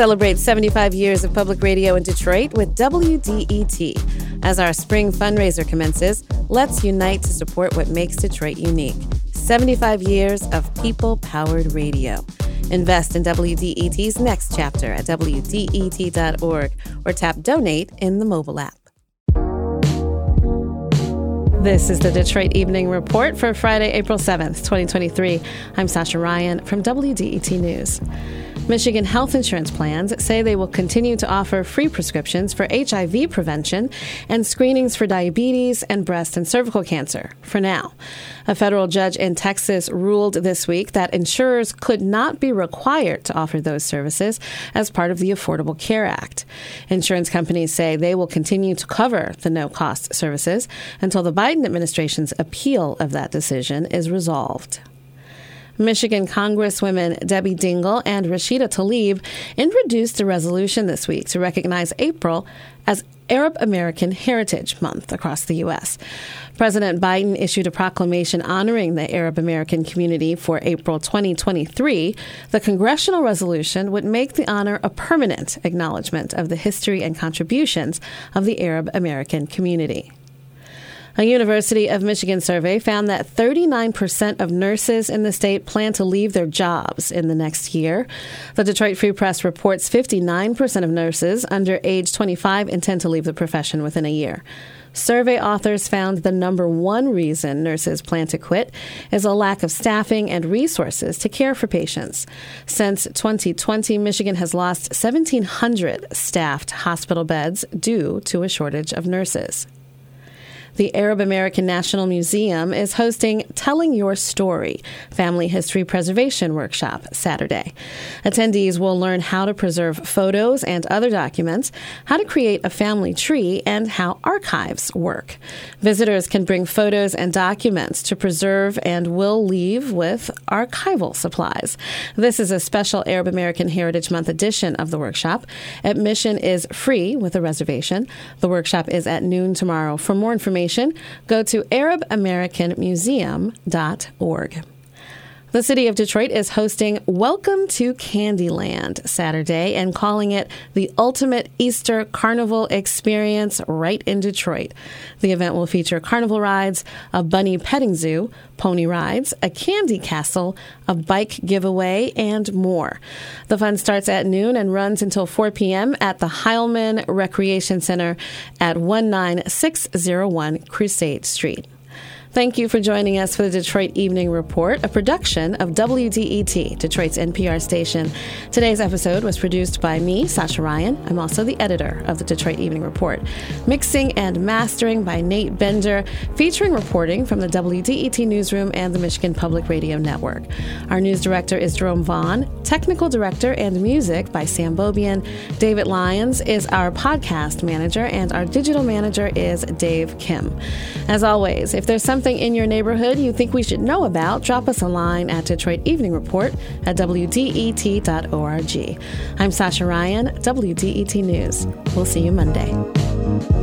celebrates 75 years of public radio in Detroit with WDET. As our spring fundraiser commences, let's unite to support what makes Detroit unique. 75 years of people powered radio. Invest in WDET's next chapter at WDET.org or tap donate in the mobile app. This is the Detroit Evening Report for Friday, April 7th, 2023. I'm Sascha Raiyn from WDET News. Michigan health insurance plans say they will continue to offer free prescriptions for HIV prevention and screenings for diabetes and breast and cervical cancer for now. A federal judge in Texas ruled this week that insurers could not be required to offer those services as part of the Affordable Care Act. Insurance companies say they will continue to cover the no cost services until the Biden administration's appeal of that decision is resolved. Michigan Congresswomen Debbie Dingell and Rashida Tlaib introduced a resolution this week to recognize April as Arab American Heritage Month across the U.S. President Biden issued a proclamation honoring the Arab American community for April 2023. The congressional resolution would make the honor a permanent acknowledgement of the history and contributions of the Arab American community. A University of Michigan survey found that 39% of nurses in the state plan to leave their jobs in the next year. The Detroit Free Press reports 59% of nurses under age 25 intend to leave the profession within a year. Survey authors found the number one reason nurses plan to quit is a lack of staffing and resources to care for patients. Since 2020, Michigan has lost 1,700 staffed hospital beds due to a shortage of nurses. The Arab American National Museum is hosting Telling Your Story Family History Preservation Workshop Saturday. Attendees will learn how to preserve photos and other documents, how to create a family tree, and how archives work. Visitors can bring photos and documents to preserve and will leave with archival supplies. This is a special Arab American Heritage Month edition of the workshop. Admission is free with a reservation. The workshop is at noon tomorrow. For more information, information, go to ArabAmericanMuseum.org. The city of Detroit is hosting Welcome to Candyland Saturday and calling it the ultimate Easter carnival experience right in Detroit. The event will feature carnival rides, a bunny petting zoo, pony rides, a candy castle, a bike giveaway, and more. The fun starts at noon and runs until 4 p.m. at the Heilmann Recreation Center at 19601 Crusade Street. Thank you for joining us for the Detroit Evening Report, a production of WDET, Detroit's NPR station. Today's episode was produced by me, Sascha Raiyn. I'm also the editor of the Detroit Evening Report. Mixing and mastering by Nate Bender, featuring reporting from the WDET newsroom and the Michigan Public Radio Network. Our news director is Jerome Vaughn, technical director and music by Sam Bobian. David Lyons is our podcast manager, and our digital manager is Dave Kim. As always, if there's some something in your neighborhood you think we should know about, drop us a line at Detroit Evening Report at WDET.org. I'm Sascha Raiyn, WDET News. We'll see you Monday.